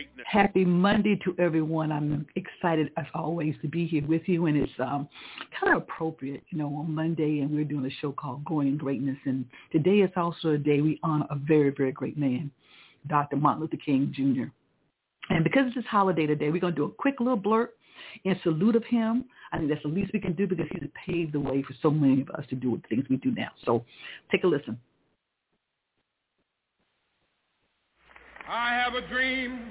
greatness. Greatness. Happy Monday to everyone. I'm excited as always to be here with you and it's um, kind of appropriate, you know, on Monday and we're doing a show called Growing in Greatness and today is also a day we honor a very, very great man, Dr. Martin Luther King Jr. And because it's his holiday today, we're going to do a quick little blurt in salute of him. I think that's the least we can do because he's paved the way for so many of us to do the things we do now. So take a listen. I have a dream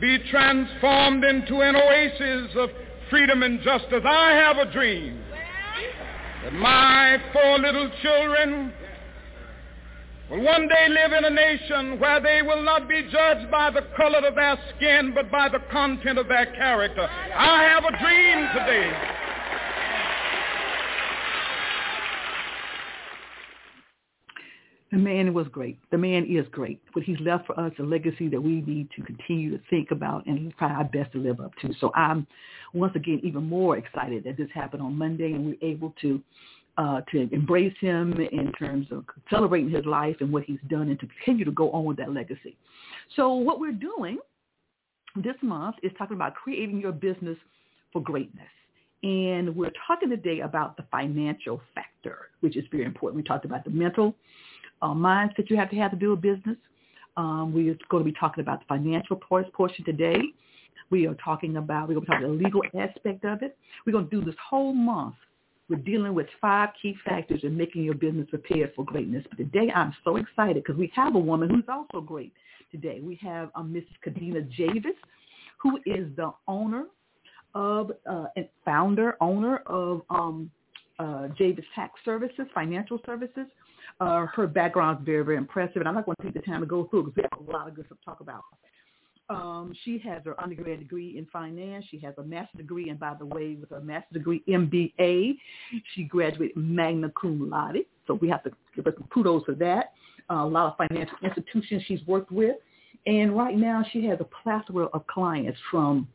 be transformed into an oasis of freedom and justice. I have a dream that my four little children will one day live in a nation where they will not be judged by the color of their skin, but by the content of their character. I have a dream today. The man was great. The man is great. What he's left for us, a legacy that we need to continue to think about and try our best to live up to. So I'm once again even more excited that this happened on Monday and we're able to uh, to embrace him in terms of celebrating his life and what he's done and to continue to go on with that legacy. So what we're doing this month is talking about creating your business for greatness. And we're talking today about the financial factor, which is very important. We talked about the mental uh, mindset you have to have to do a business. Um, we're going to be talking about the financial portion today. We are talking about, we're going to talk about the legal aspect of it. We're going to do this whole month we're dealing with five key factors in making your business prepared for greatness. But today I'm so excited because we have a woman who's also great today. We have um, Mrs. Kadenia Javis, who is the owner of uh, and founder, owner of um, uh, Javis Tax Services, Financial Services. Uh, her background is very, very impressive, and I'm not going to take the time to go through because we have a lot of good stuff to talk about. Um, she has her undergrad degree in finance. She has a master's degree, and by the way, with her master's degree MBA, she graduated magna cum laude. So we have to give her some kudos for that. Uh, a lot of financial institutions she's worked with, and right now she has a plethora of clients from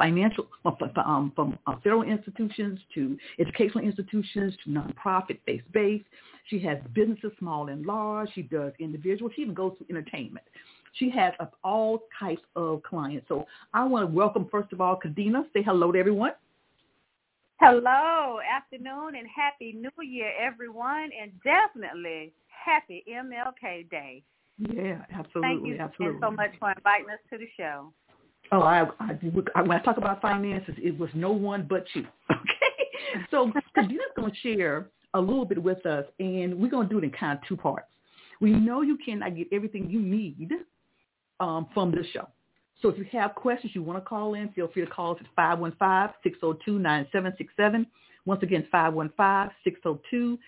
financial um, from uh, federal institutions to educational institutions to nonprofit based base. She has businesses small and large. She does individual. She even goes to entertainment. She has all types of clients. So I want to welcome, first of all, Kadenia. Say hello to everyone. Hello, afternoon, and happy New Year, everyone, and definitely happy MLK Day. Yeah, absolutely. Thank you absolutely. so much for inviting us to the show. Oh, I, I, when I talk about finances, it was no one but you. Okay, so Kadenia's going to share a little bit with us, and we're going to do it in kind of two parts. We know you cannot get everything you need um, from this show. So if you have questions you want to call in, feel free to call us at 515-602-9767. Once again, 515-602-9767.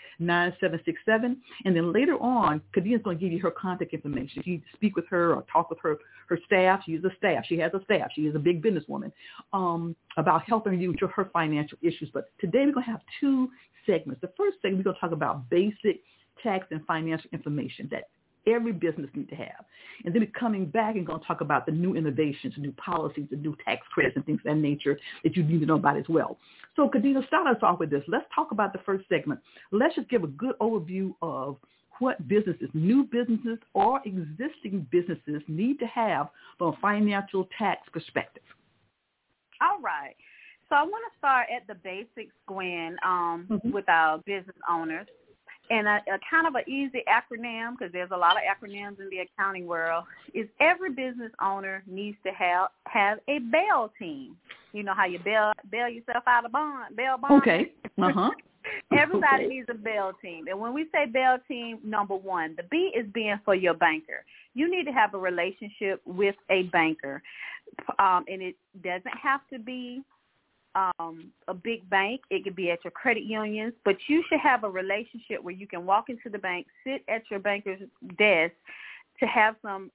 And then later on, Kadenia's going to give you her contact information. You speak with her or talk with her, her staff, she is a staff. She has a staff. She is a big businesswoman um, about helping you with your, her financial issues. But today we're going to have two segments. The first segment, we're going to talk about basic tax and financial information that every business need to have. And then coming back and going to talk about the new innovations, new policies, the new tax credits and things of that nature that you need to know about as well. So Kadenia, start us off with this. Let's talk about the first segment. Let's just give a good overview of what businesses, new businesses or existing businesses need to have from a financial tax perspective. All right. So I want to start at the basics, Gwen, um, mm-hmm. with our business owners. And a, a kind of an easy acronym, because there's a lot of acronyms in the accounting world, is every business owner needs to have have a bail team. You know how you bail bail yourself out of bond, bail bond. Okay. Uh huh. Everybody needs a bail team. And when we say bail team, number one, the B is being for your banker. You need to have a relationship with a banker. Um, and it doesn't have to be um, a big bank. It could be at your credit unions, but you should have a relationship where you can walk into the bank, sit at your banker's desk to have some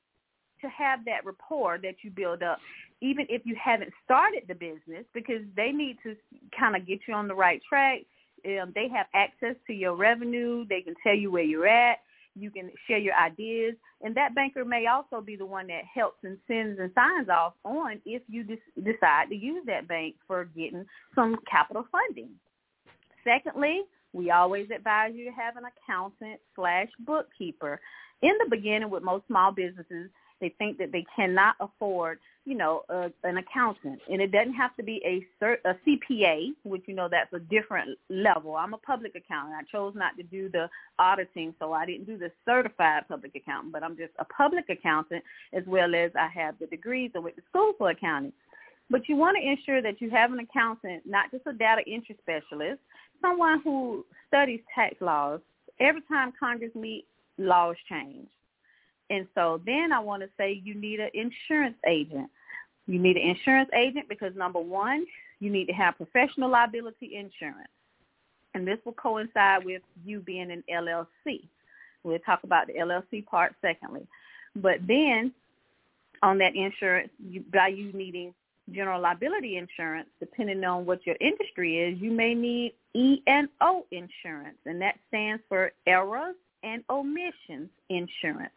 to have that rapport that you build up even if you haven't started the business because they need to kind of get you on the right track um, they have access to your revenue. They can tell you where you're at. You can share your ideas, and that banker may also be the one that helps and sends and signs off on if you des- decide to use that bank for getting some capital funding. Secondly, we always advise you to have an accountant slash bookkeeper. In the beginning, with most small businesses, they think that they cannot afford, you know, a, an accountant, and it doesn't have to be a cert, a CPA, which you know that's a different level. I'm a public accountant. I chose not to do the auditing, so I didn't do the certified public accountant, but I'm just a public accountant as well as I have the degrees and went to school for accounting. But you want to ensure that you have an accountant, not just a data entry specialist, someone who studies tax laws. Every time Congress meets, laws change. And so then I want to say you need an insurance agent. You need an insurance agent because number one, you need to have professional liability insurance. And this will coincide with you being an LLC. We'll talk about the LLC part secondly. But then on that insurance, you, by you needing general liability insurance, depending on what your industry is, you may need E and O insurance, and that stands for errors and omissions insurance.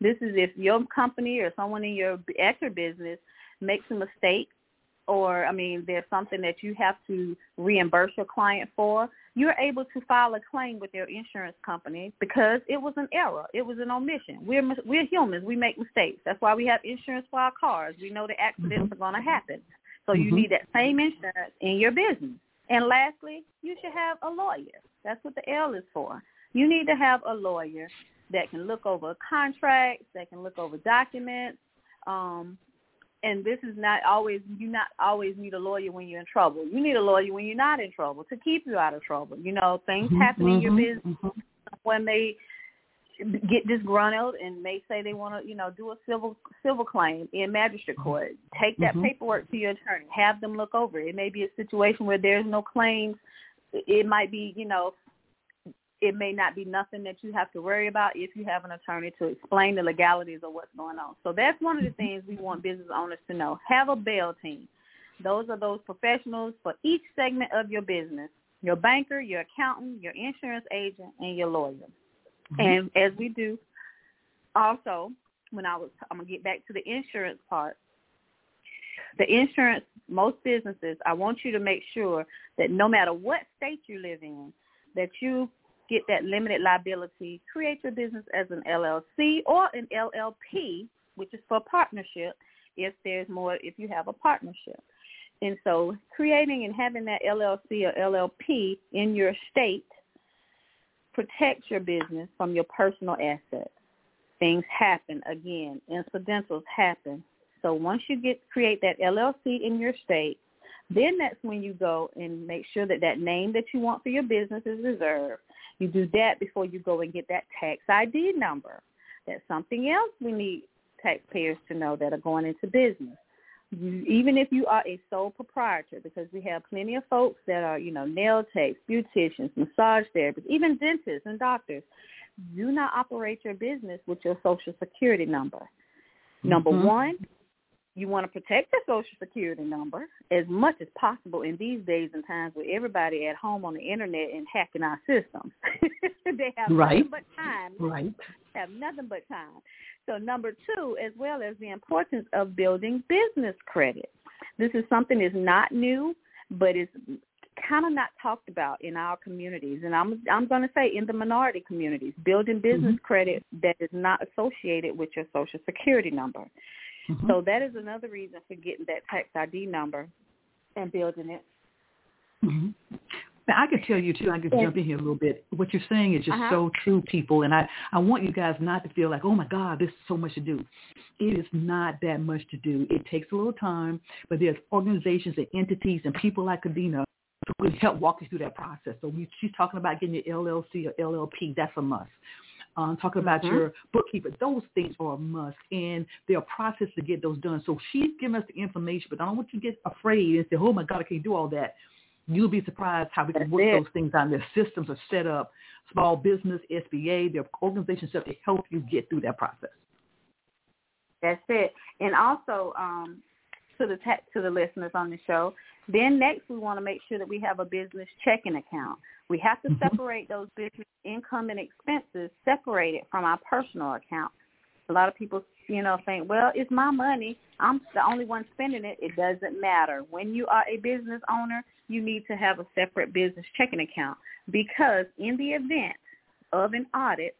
This is if your company or someone in your at your business makes a mistake or I mean there's something that you have to reimburse your client for, you're able to file a claim with your insurance company because it was an error, it was an omission. We're we're humans, we make mistakes. That's why we have insurance for our cars. We know the accidents mm-hmm. are going to happen. So mm-hmm. you need that same insurance in your business. And lastly, you should have a lawyer. That's what the L is for. You need to have a lawyer that can look over contracts, that can look over documents. Um, and this is not always you not always need a lawyer when you're in trouble. You need a lawyer when you're not in trouble to keep you out of trouble. You know, things mm-hmm, happen in your mm-hmm, business mm-hmm. when they get disgruntled and may say they want to, you know, do a civil civil claim in magistrate court. Take that mm-hmm. paperwork to your attorney. Have them look over it. It may be a situation where there's no claims. It might be, you know, it may not be nothing that you have to worry about if you have an attorney to explain the legalities of what's going on. So that's one of the things we want business owners to know. Have a bail team. Those are those professionals for each segment of your business. Your banker, your accountant, your insurance agent, and your lawyer. Mm-hmm. And as we do, also, when I was, I'm going to get back to the insurance part. The insurance, most businesses, I want you to make sure that no matter what state you live in, that you get that limited liability, create your business as an LLC or an LLP, which is for partnership if there's more, if you have a partnership. And so creating and having that LLC or LLP in your state protects your business from your personal assets. Things happen again, incidentals happen. So once you get create that LLC in your state, then that's when you go and make sure that that name that you want for your business is reserved. You do that before you go and get that tax ID number. That's something else we need taxpayers to know that are going into business. You, even if you are a sole proprietor, because we have plenty of folks that are, you know, nail techs, beauticians, massage therapists, even dentists and doctors, do not operate your business with your social security number. Number mm-hmm. one, you want to protect your social security number as much as possible in these days and times with everybody at home on the internet and hacking our systems. they have right. nothing but time. Right. Have nothing but time. So number two, as well as the importance of building business credit. This is something that's not new, but it's kind of not talked about in our communities, and I'm I'm going to say in the minority communities, building business mm-hmm. credit that is not associated with your social security number. Mm-hmm. So that is another reason for getting that tax ID number and building it. Mm-hmm. I can tell you too. I can jump in here a little bit. What you're saying is just uh-huh. so true, people. And I I want you guys not to feel like, oh my God, this is so much to do. It is not that much to do. It takes a little time, but there's organizations and entities and people like Adina who can help walk you through that process. So we, she's talking about getting your LLC or LLP. That's a must. Um, talking about mm-hmm. your bookkeeper. Those things are a must, and there are processes to get those done. So she's giving us the information, but I don't want you to get afraid and say, "Oh my God, I can't do all that." You'll be surprised how we can work those things out. Their systems are set up. Small business, SBA, their organizations set to help you get through that process. That's it. And also um, to the te- to the listeners on the show, then next we want to make sure that we have a business checking account. We have to mm-hmm. separate those business income and expenses separated from our personal account. A lot of people, you know, think, well, it's my money. I'm the only one spending it. It doesn't matter. When you are a business owner, you need to have a separate business checking account because in the event of an audit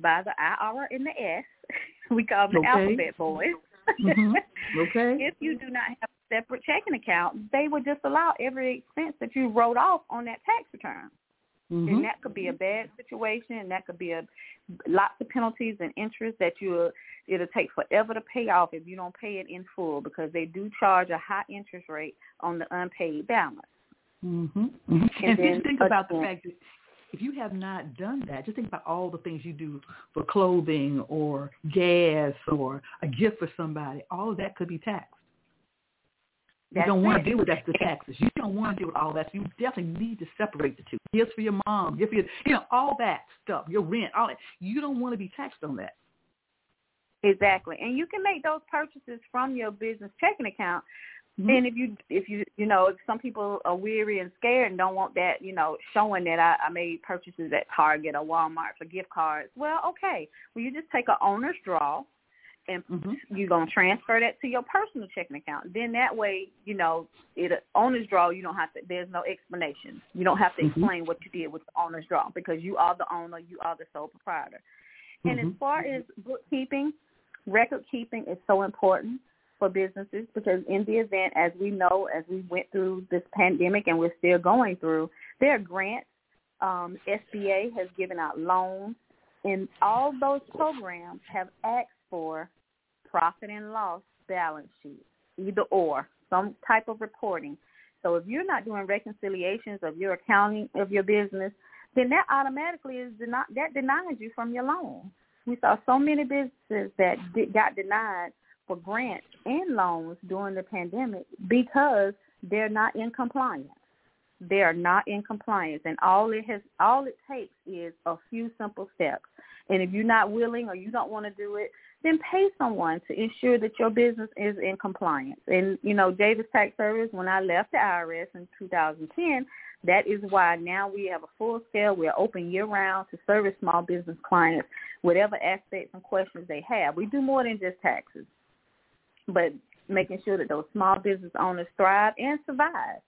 by the IR and the S, we call them the alphabet boys. mm-hmm. Okay. if you do not have separate checking account, they would just allow every expense that you wrote off on that tax return. Mm-hmm. And that could be a bad situation, and that could be a lots of penalties and interest that you it'll take forever to pay off if you don't pay it in full because they do charge a high interest rate on the unpaid balance. Mm-hmm. Mm-hmm. And, and just think about the fact that if you have not done that, just think about all the things you do for clothing or gas or a gift for somebody. All of that could be taxed. You That's don't want to deal with that, the taxes. You don't want to deal with all that. So you definitely need to separate the two. Gifts for your mom, gift for your, you know, all that stuff, your rent, all that. You don't want to be taxed on that. Exactly. And you can make those purchases from your business checking account. Mm-hmm. And if you if you you know if some people are weary and scared and don't want that you know showing that I, I made purchases at Target or Walmart for gift cards, well okay, well you just take an owner's draw and mm-hmm. you're gonna transfer that to your personal checking account. Then that way, you know, it owner's draw. You don't have to. There's no explanation. You don't have to mm-hmm. explain what you did with the owner's draw because you are the owner. You are the sole proprietor. And as mm-hmm. far as bookkeeping, record keeping is so important for businesses because in the event, as we know, as we went through this pandemic and we're still going through, there are grants. Um, SBA has given out loans, and all those programs have asked for profit and loss balance sheet, either or, some type of reporting. So if you're not doing reconciliations of your accounting of your business, then that automatically is deni- that denies you from your loan. We saw so many businesses that got denied for grants and loans during the pandemic because they're not in compliance. They are not in compliance, and all it has all it takes is a few simple steps. And if you're not willing or you don't want to do it, then pay someone to ensure that your business is in compliance. And you know, Javis Tax Service, when I left the IRS in 2010, that is why now we have a full scale. We're open year round to service small business clients, whatever aspects and questions they have. We do more than just taxes but making sure that those small business owners thrive and survive.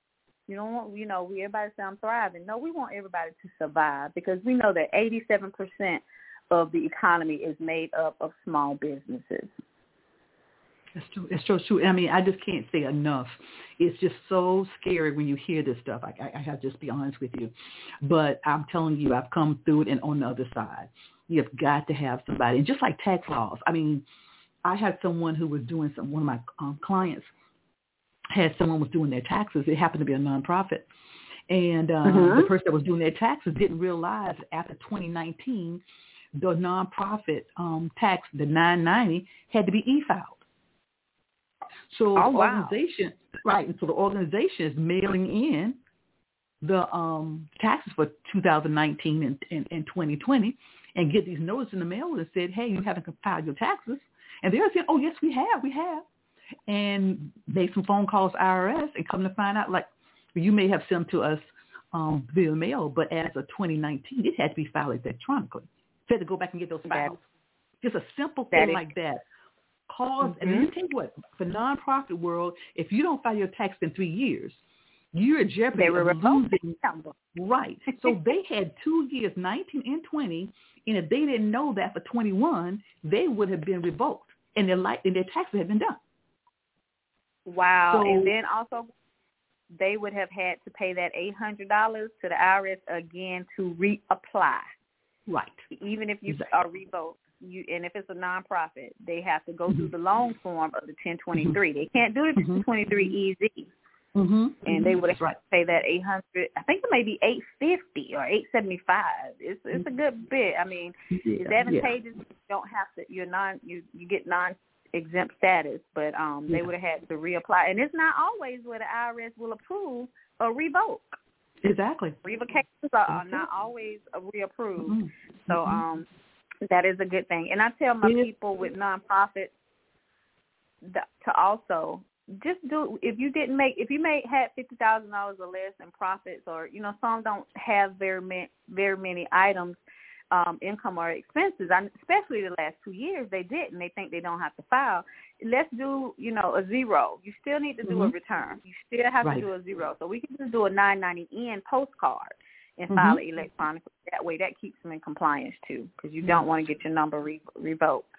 You don't want, you know, we everybody say I'm thriving. No, we want everybody to survive because we know that 87% of the economy is made up of small businesses. It's true. It's so true. I mean, I just can't say enough. It's just so scary when you hear this stuff. I, I, I have to just be honest with you. But I'm telling you, I've come through it and on the other side. You've got to have somebody. And just like tax laws, I mean, I had someone who was doing some, one of my um, clients had someone was doing their taxes. It happened to be a nonprofit. And uh, mm-hmm. the person that was doing their taxes didn't realize after 2019, the nonprofit um, tax, the 990, had to be e-filed. So oh, the organization, right, so the organization is mailing in the um, taxes for 2019 and, and, and 2020 and get these notices in the mail that said, hey, you haven't filed your taxes. And they're saying, oh, yes, we have, we have. And make some phone calls IRS and come to find out, like, you may have sent to us um, via mail, but as of 2019, it had to be filed electronically. So had to go back and get those files. Just a simple thing like that. Cause, mm-hmm. and then tell you what, for nonprofit world, if you don't file your tax in three years, you're at jeopardy of losing. Right. So they had two years, 19 and 20, and if they didn't know that for 21, they would have been revoked, and their life and their taxes had been done. Wow. So, and then also, they would have had to pay that eight hundred dollars to the IRS again to reapply. Right. Even if you Exactly. are revoked, you and if it's a nonprofit, they have to go Mm-hmm. through the long form of the ten twenty three. They can't do the Mhm. ten twenty three easy, Mm-hmm. and they would have right. to pay that eight hundred. I think it may be eight fifty or eight seventy five. It's it's a good bit. I mean, it's Yeah, advantageous. You don't have to. You're non. You you get non exempt status, but um, they Yeah. would have had to reapply, and it's not always where the IRS will approve or revoke. Exactly. Revocations are, are not always reapproved. Mhm. So Mhm. um, that is a good thing. And I tell my Yeah. people with nonprofits that, to also just do if you didn't make if you made had fifty thousand dollars or less in profits or you know some don't have very many very many items um income or expenses. I, especially the last two years they didn't. They think they don't have to file. Let's do you know a zero. You still need to do a Mhm. return. You still have Right. to do a zero. So we can just do a nine ninety n postcard and Mhm. file it electronically. That way that keeps them in compliance too because you don't want to get your number re- revoked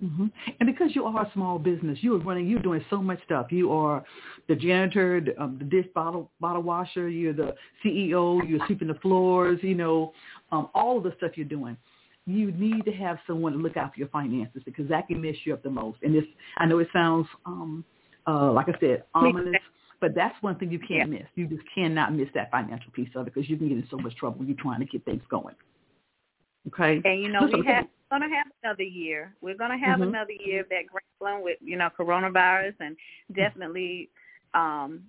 hmm And because you are a small business, you are running, you're doing so much stuff. You are the janitor, the, um, the dish bottle bottle washer. You're the CEO. You're sweeping the floors. You know, um, all of the stuff you're doing. You need to have someone to look out for your finances because that can mess you up the most. And this, I know it sounds, um, uh, like I said, ominous, but that's one thing you can't miss. You just cannot miss that financial piece of it because you can get in so much trouble when you're trying to get things going. Okay. And you know, we have going to have another year. We're going to have Mhm. another year that grappling with you know coronavirus and definitely um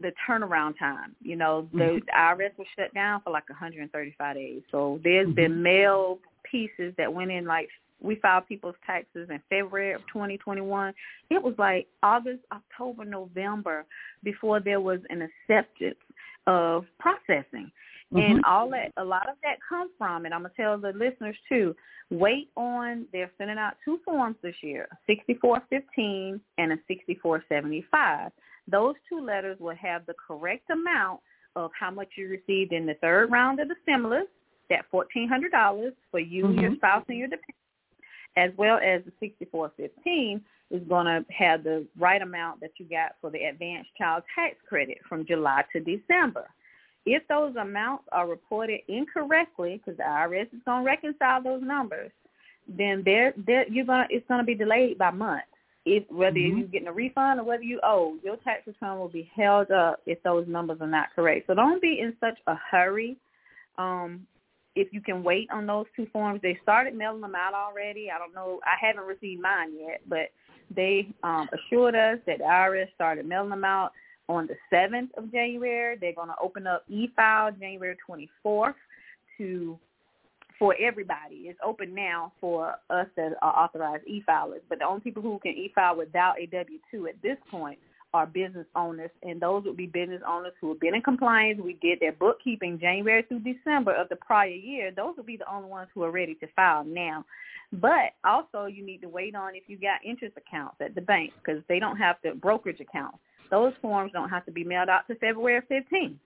the turnaround time. You know, the, Mhm. the IRS was shut down for like 135 days. So there's Mhm. been mail pieces that went in like we filed people's taxes in February of 2021. It was like August, October, November before there was an acceptance of processing. And Mhm. all that, a lot of that comes from, and I'm gonna tell the listeners too. Wait on. They're sending out two forms this year: a 6415 and a 6475. Those two letters will have the correct amount of how much you received in the third round of the stimulus, that $1,400 for you, your Mhm. spouse, and your dependents, as well as the 6415 is going to have the right amount that you got for the advanced child tax credit from July to December. If those amounts are reported incorrectly, because the IRS is going to reconcile those numbers, then they're, they're, you're gonna it's going to be delayed by months. If whether Mhm. you're getting a refund or whether you owe, your tax return will be held up if those numbers are not correct. So don't be in such a hurry. Um, if you can wait on those two forms, they started mailing them out already. I don't know. I haven't received mine yet, but they um, assured us that the IRS started mailing them out on the 7th of January. They're going to open up e-file January 24th to for everybody. It's open now for us that are authorized e-filers, but the only people who can e-file without a W-2 at this point are business owners, and those would be business owners who have been in compliance. We did their bookkeeping January through December of the prior year. Those would be the only ones who are ready to file now. But also, you need to wait on if you got interest accounts at the bank because they don't have the brokerage accounts. Those forms don't have to be mailed out to February 15th.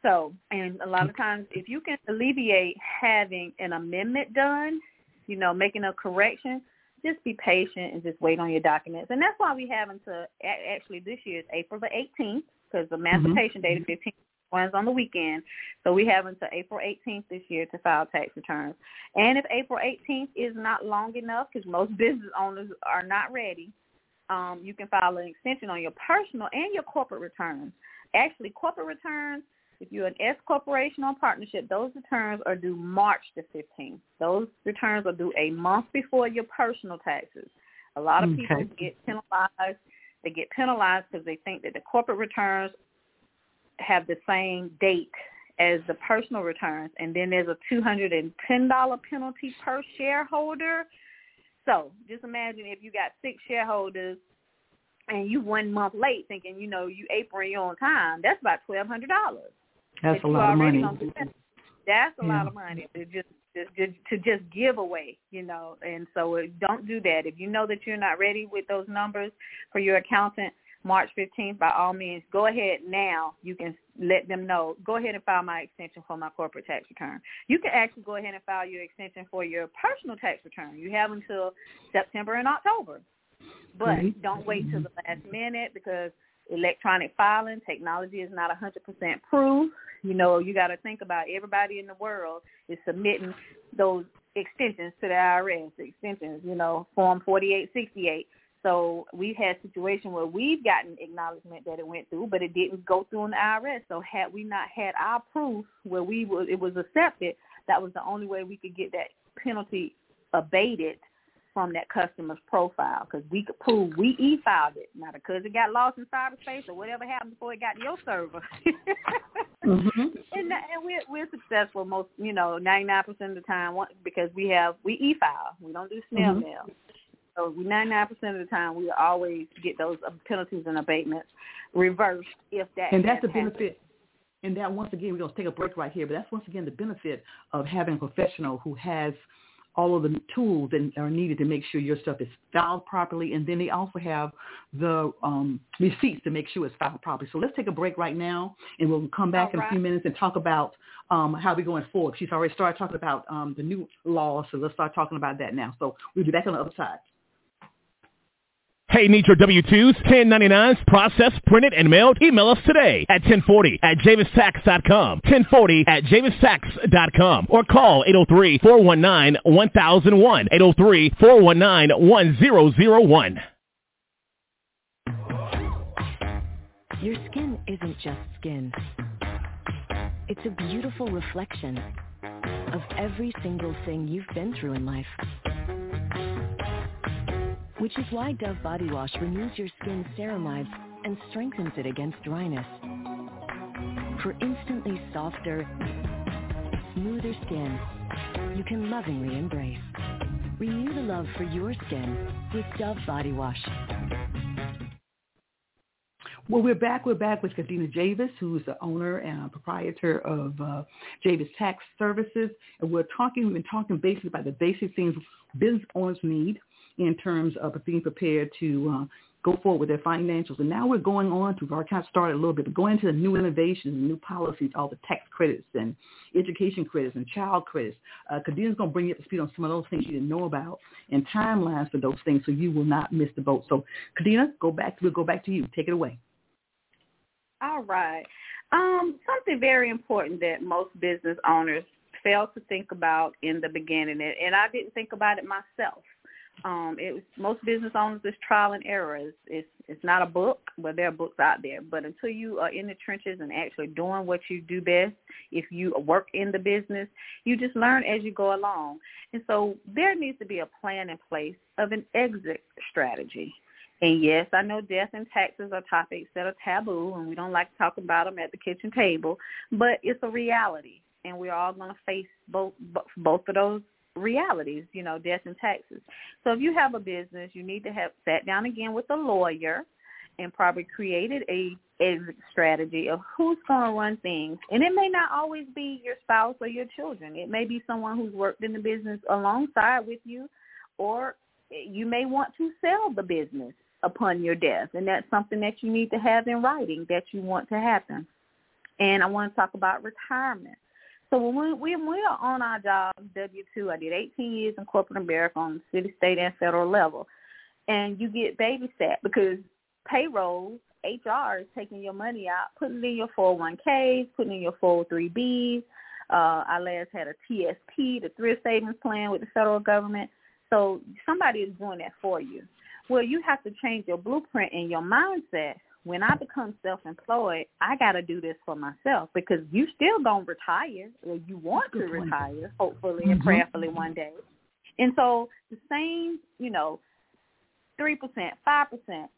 So, and a lot of times, if you can alleviate having an amendment done, you know, making a correction, just be patient and just wait on your documents. And that's why we have until actually this year is April the 18th because the mm-hmm. emancipation date is 15th runs on the weekend. So we have until April 18th this year to file tax returns. And if April 18th is not long enough, because most business owners are not ready, um, you can file an extension on your personal and your corporate returns. Actually, corporate returns, if you're an S corporation or partnership, those returns are due March the 15th. Those returns are due a month before your personal taxes. A lot of people get penalized. They get penalized because they think that the corporate returns have the same date as the personal returns, and then there's a $210 penalty per shareholder. So just imagine if you got six shareholders and you one month late thinking, you know, you April you on time, that's about twelve hundred dollars. That's a lot of money. That's a Yeah. lot of money to just, just, just to just give away, you know. And so uh, don't do that. If you know that you're not ready with those numbers for your accountant, March 15th, by all means, go ahead now. You can let them know. Go ahead and file my extension for my corporate tax return. You can actually go ahead and file your extension for your personal tax return. You have until September and October. But Mhm. don't wait till the last minute because electronic filing. Technology is not 100% proof. You know, you got to think about everybody in the world is submitting those extensions to the IRS, extensions, you know, Form 4868. So we've had situations where we've gotten acknowledgement that it went through, but it didn't go through in the IRS. So had we not had our proof where we was, it was accepted, that was the only way we could get that penalty abated from that customer's profile because we could prove we e-filed it. not because it got lost in cyberspace or whatever happened before it got to your server. mm-hmm. And, that, and we're, we're successful most, you know, 99% of the time because we have, we e-file. We don't do snail mm-hmm. mail. So 99% of the time we always get those penalties and abatements reversed if that And that's the happened. benefit. And that once again, we're going to take a break right here, but that's once again the benefit of having a professional who has – all of the tools that are needed to make sure your stuff is filed properly. And then they also have the um, receipts to make sure it's filed properly. So let's take a break right now, and we'll come back all in right. a few minutes and talk about um, how we're going forward. She's already started talking about um, the new law, so let's start talking about that now. So we'll be back on the other side. Hey, need your W-2s, 1099s, processed, printed, and mailed? Email us today at 1040 at javistax.com, 1040 at javistax.com, or call 803-419-1001, 803-419-1001. Your skin isn't just skin. It's a beautiful reflection of every single thing you've been through in life which is why Dove Body Wash removes your skin's ceramides and strengthens it against dryness. For instantly softer, smoother skin you can lovingly embrace. Renew the love for your skin with Dove Body Wash. Well, we're back. We're back with Kadenia Javis, who's the owner and proprietor of uh, Javis Tax Services. And we're talking, we've been talking basically about the basic things business owners need in terms of being prepared to uh, go forward with their financials. And now we're going on to, our kind of started a little bit, but going into the new innovations and new policies, all the tax credits and education credits and child credits. Uh, Kadenia's going to bring you up to speed on some of those things you didn't know about and timelines for those things so you will not miss the boat. So Kadenia, go back, we'll go back to you. Take it away. All right. Um, something very important that most business owners fail to think about in the beginning, and I didn't think about it myself um, it was most business owners is trial and error. It's, it's it's not a book, but there are books out there. But until you are in the trenches and actually doing what you do best, if you work in the business, you just learn as you go along. And so there needs to be a plan in place of an exit strategy. And yes, I know death and taxes are topics that are taboo, and we don't like to talk about them at the kitchen table. But it's a reality, and we're all going to face both both of those realities, you know, death and taxes. So if you have a business, you need to have sat down again with a lawyer and probably created a exit strategy of who's going to run things. And it may not always be your spouse or your children. It may be someone who's worked in the business alongside with you, or you may want to sell the business upon your death. And that's something that you need to have in writing that you want to happen. And I want to talk about retirement. So when we, when we are on our job, W-2, I did 18 years in corporate America on city, state, and federal level. And you get babysat because payroll, HR is taking your money out, putting it in your 401ks, putting in your 403bs. Uh, I last had a TSP, the thrift savings plan with the federal government. So somebody is doing that for you. Well, you have to change your blueprint and your mindset when I become self-employed, I got to do this for myself because you still going to retire or you want to retire, hopefully and mm-hmm. prayerfully one day. And so the same, you know, 3%, 5%,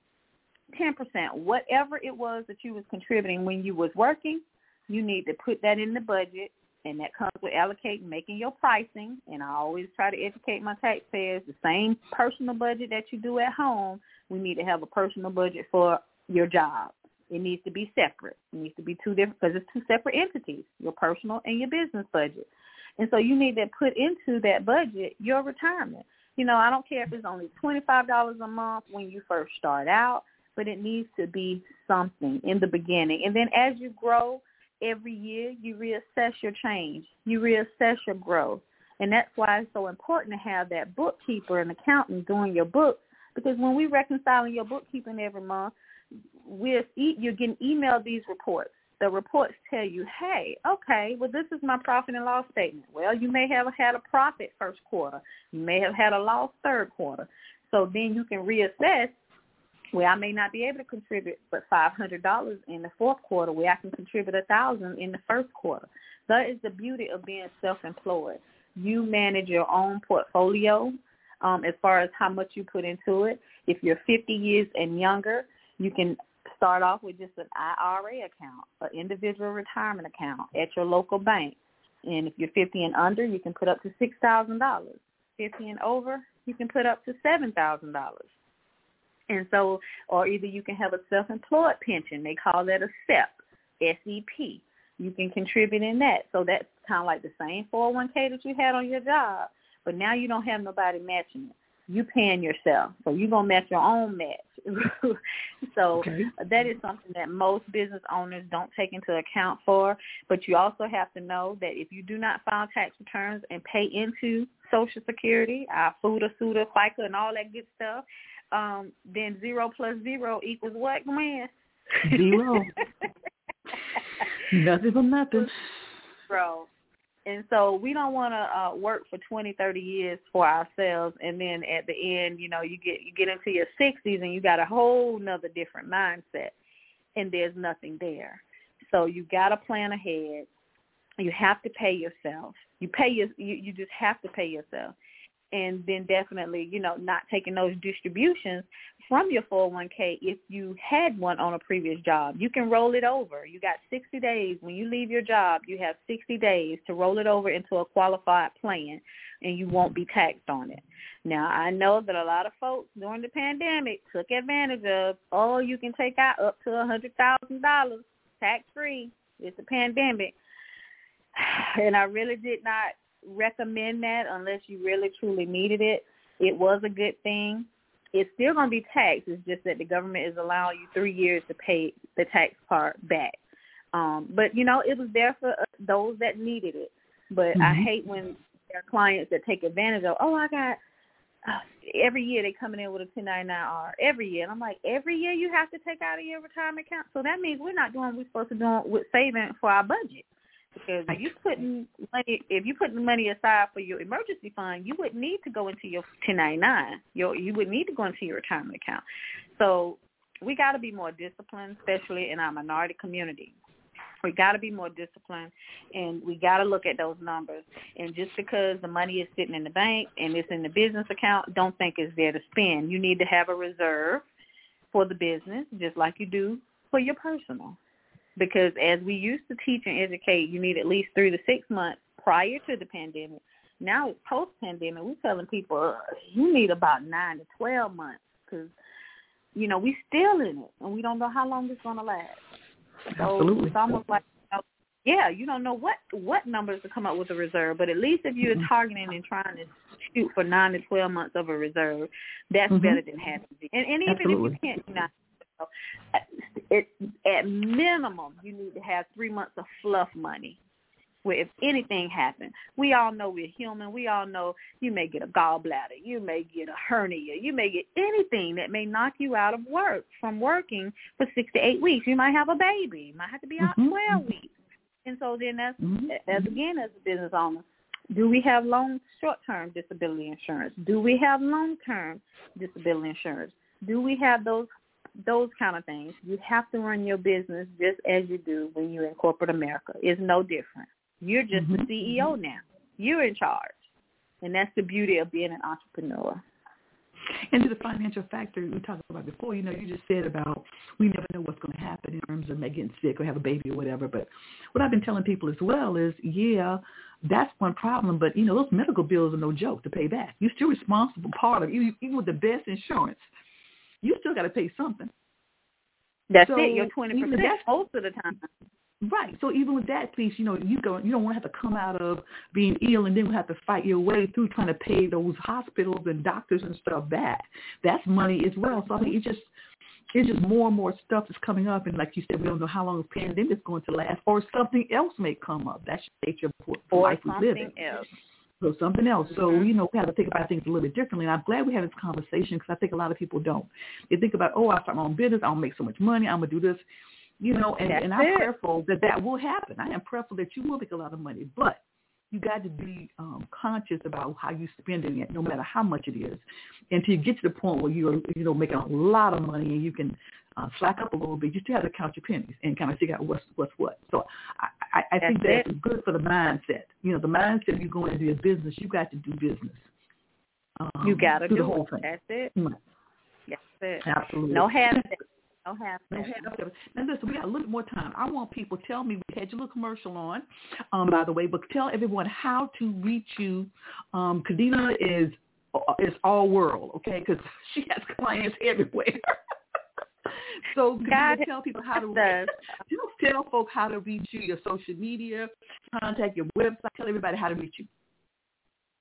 10%, whatever it was that you was contributing when you was working, you need to put that in the budget and that comes with allocating, making your pricing. And I always try to educate my taxpayers the same personal budget that you do at home. We need to have a personal budget for your job. It needs to be separate. It needs to be two different because it's two separate entities, your personal and your business budget. And so you need to put into that budget your retirement. You know, I don't care if it's only $25 a month when you first start out, but it needs to be something in the beginning. And then as you grow every year, you reassess your change. You reassess your growth. And that's why it's so important to have that bookkeeper and accountant doing your books because when we reconciling your bookkeeping every month, with e- you're getting emailed these reports. The reports tell you, hey, okay, well, this is my profit and loss statement. Well, you may have had a profit first quarter. You may have had a loss third quarter. So then you can reassess where I may not be able to contribute but five hundred dollars in the fourth quarter, where I can contribute a thousand in the first quarter. That is the beauty of being self-employed. You manage your own portfolio um, as far as how much you put into it. If you're 50 years and younger, you can start off with just an IRA account, an individual retirement account at your local bank. And if you're 50 and under, you can put up to $6,000. 50 and over, you can put up to $7,000. And so, or either you can have a self-employed pension. They call that a SEP, S-E-P. You can contribute in that. So that's kind of like the same 401k that you had on your job, but now you don't have nobody matching it. You paying yourself, so you're gonna match your own match. so okay. that is something that most business owners don't take into account for. But you also have to know that if you do not file tax returns and pay into Social Security, our FUTA, SUTA, FICA, and all that good stuff, um, then zero plus zero equals what, man? Zero. nothing but nothing. Bro. And so we don't want to uh, work for twenty, thirty years for ourselves, and then at the end, you know, you get you get into your 60s and you got a whole nother different mindset, and there's nothing there. So you got to plan ahead. You have to pay yourself. You pay your you, you just have to pay yourself and then definitely, you know, not taking those distributions from your 401k if you had one on a previous job. You can roll it over. You got 60 days. When you leave your job, you have 60 days to roll it over into a qualified plan and you won't be taxed on it. Now, I know that a lot of folks during the pandemic took advantage of, oh, you can take out up to a $100,000 tax-free. It's a pandemic. And I really did not recommend that unless you really truly needed it. It was a good thing. It's still going to be taxed. It's just that the government is allowing you three years to pay the tax part back. Um, but you know, it was there for those that needed it. But mm-hmm. I hate when there are clients that take advantage of. Oh, I got uh, every year they coming in with a 1099R every year, and I'm like, every year you have to take out of your retirement account. So that means we're not doing what we're supposed to do with saving for our budget. Because if you putting money, if you putting money aside for your emergency fund, you wouldn't need to go into your 1099. Your you would need to go into your retirement account. So we got to be more disciplined, especially in our minority community. We got to be more disciplined, and we got to look at those numbers. And just because the money is sitting in the bank and it's in the business account, don't think it's there to spend. You need to have a reserve for the business, just like you do for your personal because as we used to teach and educate, you need at least three to six months prior to the pandemic. Now it's post-pandemic. We're telling people uh, you need about nine to twelve months because you know we still in it and we don't know how long it's going to last. So Absolutely. it's almost like yeah, you don't know what what numbers to come up with a reserve, but at least if you're mm-hmm. targeting and trying to shoot for nine to twelve months of a reserve, that's mm-hmm. better than having. And, and even Absolutely. if you can't, you know, it, at minimum, you need to have three months of fluff money. Where if anything happens, we all know we're human. We all know you may get a gallbladder, you may get a hernia, you may get anything that may knock you out of work from working for six to eight weeks. You might have a baby, you might have to be out mm-hmm. 12 weeks. And so then that's, mm-hmm. as again, as a business owner, do we have long, short-term disability insurance? Do we have long-term disability insurance? Do we have those those kind of things. You have to run your business just as you do when you're in corporate America. It's no different. You're just mm-hmm. the CEO now. You're in charge. And that's the beauty of being an entrepreneur. And to the financial factor we talked about before, you know, you just said about we never know what's going to happen in terms of getting sick or have a baby or whatever. But what I've been telling people as well is, yeah, that's one problem. But, you know, those medical bills are no joke to pay back. You're still responsible part of even, even with the best insurance you still got to pay something. That's so it. You're twenty percent most of the time. Right. So even with that piece, you know, you go, you don't want to have to come out of being ill and then have to fight your way through trying to pay those hospitals and doctors and stuff back. That's money as well. So I mean, it's just, it's just more and more stuff is coming up, and like you said, we don't know how long the pandemic is going to last, or something else may come up. That's the nature of life something living. Else. So something else. So, mm-hmm. you know, we have to think about things a little bit differently. And I'm glad we had this conversation because I think a lot of people don't. They think about, oh, I'll start my own business. I'll make so much money. I'm going to do this. You know, and, and I'm prayerful that that will happen. I am prayerful that you will make a lot of money. But you got to be um, conscious about how you're spending it, no matter how much it is, until you get to the point where you're, you know, making a lot of money and you can uh, slack up a little bit. You still have to count your pennies and kind of figure out what's what's what. So I, I, I think that's it. good for the mindset. You know, the mindset you're going into your business, you got to do business. Um, you got to do the whole thing. That's it. Mm. That's it. Absolutely. No half no half no half Now listen, we got a little bit more time. I want people tell me we had your little commercial on, um, by the way, but tell everyone how to reach you. Um, Kadenia is is all world, okay? Because she has clients everywhere. so you tell people how to reach, just tell folks how to reach you, your social media, contact your website, tell everybody how to reach you.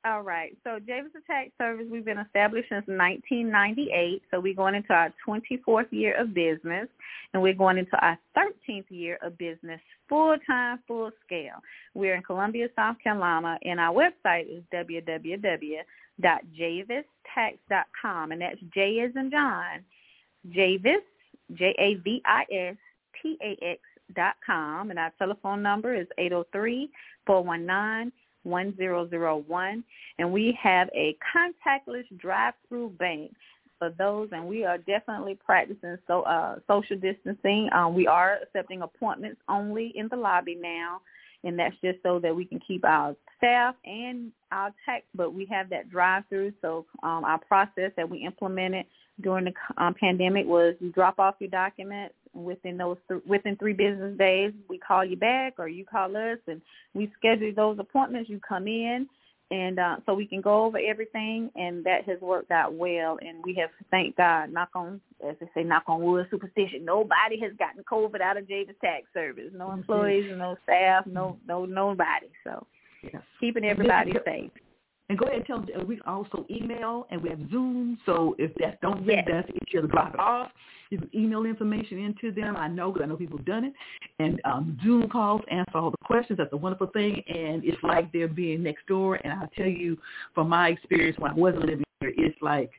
All right. So Javis Tax Service, we've been established since 1998. So we're going into our 24th year of business, and we're going into our 13th year of business full-time, full-scale. We're in Columbia, South Carolina, and our website is www.javistax.com, and that's J as in John, Javis, J-A-V-I-S-T-A-X dot com, and our telephone number is 803 419 1001 and we have a contactless drive-through bank for those and we are definitely practicing so uh social distancing. Um we are accepting appointments only in the lobby now and that's just so that we can keep our staff and our tech but we have that drive through so um our process that we implemented during the um, pandemic was you drop off your documents within those th- within three business days we call you back or you call us and we schedule those appointments you come in and uh, so we can go over everything and that has worked out well and we have thank god knock on as they say knock on wood superstition nobody has gotten covid out of javis tax service no mm-hmm. employees mm-hmm. no staff no no nobody so yeah. keeping everybody safe and go ahead and tell them we also email and we have Zoom. So if that don't yes. that's easier to drop it off, you can email information into them. I know because I know people have done it. And um, Zoom calls answer all the questions. That's a wonderful thing. And it's like they're being next door. And I'll tell you from my experience when I wasn't living here, it's like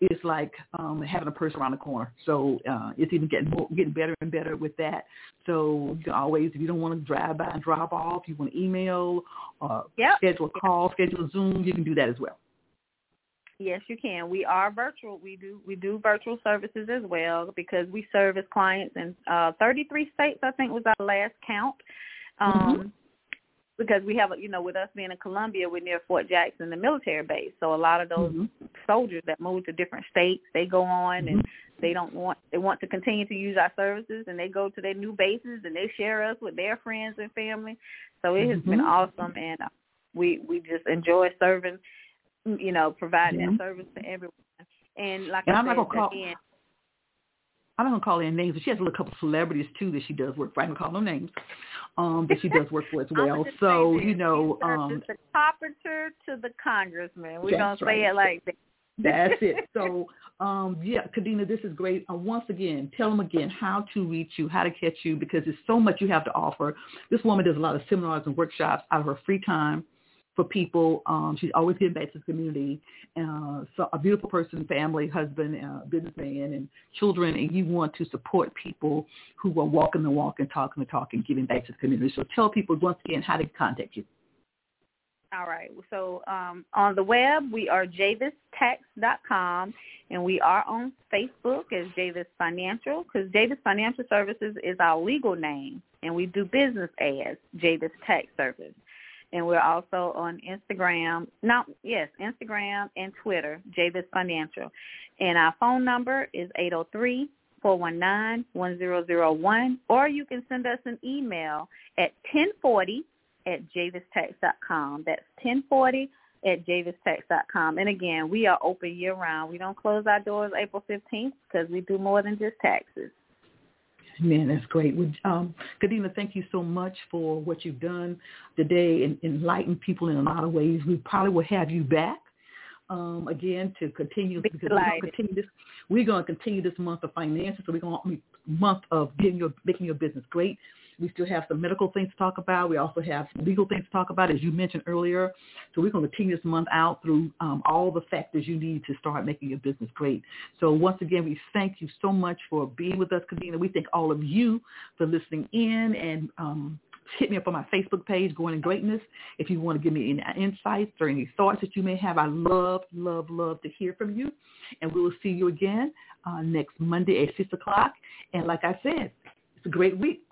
it's like um, having a person around the corner. So uh, it's even getting more, getting better and better with that. So you can always, if you don't want to drive by and drop off, you want to email, or yep. schedule a call, schedule a Zoom, you can do that as well. Yes, you can. We are virtual. We do we do virtual services as well because we service clients in uh, 33 states. I think was our last count. Mm-hmm. Um, mm-hmm because we have, you know, with us being in Columbia, we're near Fort Jackson, the military base. So a lot of those mm-hmm. soldiers that move to different states, they go on and mm-hmm. they don't want, they want to continue to use our services, and they go to their new bases and they share us with their friends and family. So it has mm-hmm. been awesome, and uh, we we just enjoy serving, you know, providing that service to everyone. And like and I I'm said, not gonna call, again, I'm not gonna call any names, but she has a little couple of celebrities too that she does work for. I don't call no names, um, but she does work for as well. so you know, um, the carpenter to the congressman. We're gonna say it like that. That's it. So um, yeah, Kadenia, this is great. Uh, once again, tell them again how to reach you, how to catch you, because there's so much you have to offer. This woman does a lot of seminars and workshops out of her free time for people. Um, she's always giving back to the community. Uh, so a beautiful person, family, husband, uh, businessman, and children, and you want to support people who are walking the walk and talking the talk and giving back to the community. So tell people once again how to contact you. All right. So um, on the web, we are javistax.com, and we are on Facebook as Javis Financial because Javis Financial Services is our legal name, and we do business as Javis Tax Service and we're also on Instagram. No, yes, Instagram and Twitter, Javis Financial. And our phone number is eight zero oh three four one nine one zero zero one, or you can send us an email at 1040 at javistax.com. That's 1040 at javistax.com. And again, we are open year-round. We don't close our doors April 15th because we do more than just taxes. Man, that's great. Um, Kadenia, thank you so much for what you've done today and enlighten people in a lot of ways. We probably will have you back um, again to continue because we're going to continue this. We're going to continue this month of finances. So we're going to month of getting your making your business great. We still have some medical things to talk about. We also have legal things to talk about, as you mentioned earlier. So we're going to continue this month out through um, all the factors you need to start making your business great. So once again, we thank you so much for being with us, Kadenia. We thank all of you for listening in and um, hit me up on my Facebook page, Growing in Greatness, if you want to give me any insights or any thoughts that you may have. I love, love, love to hear from you. And we will see you again uh, next Monday at 6 o'clock. And like I said, it's a great week.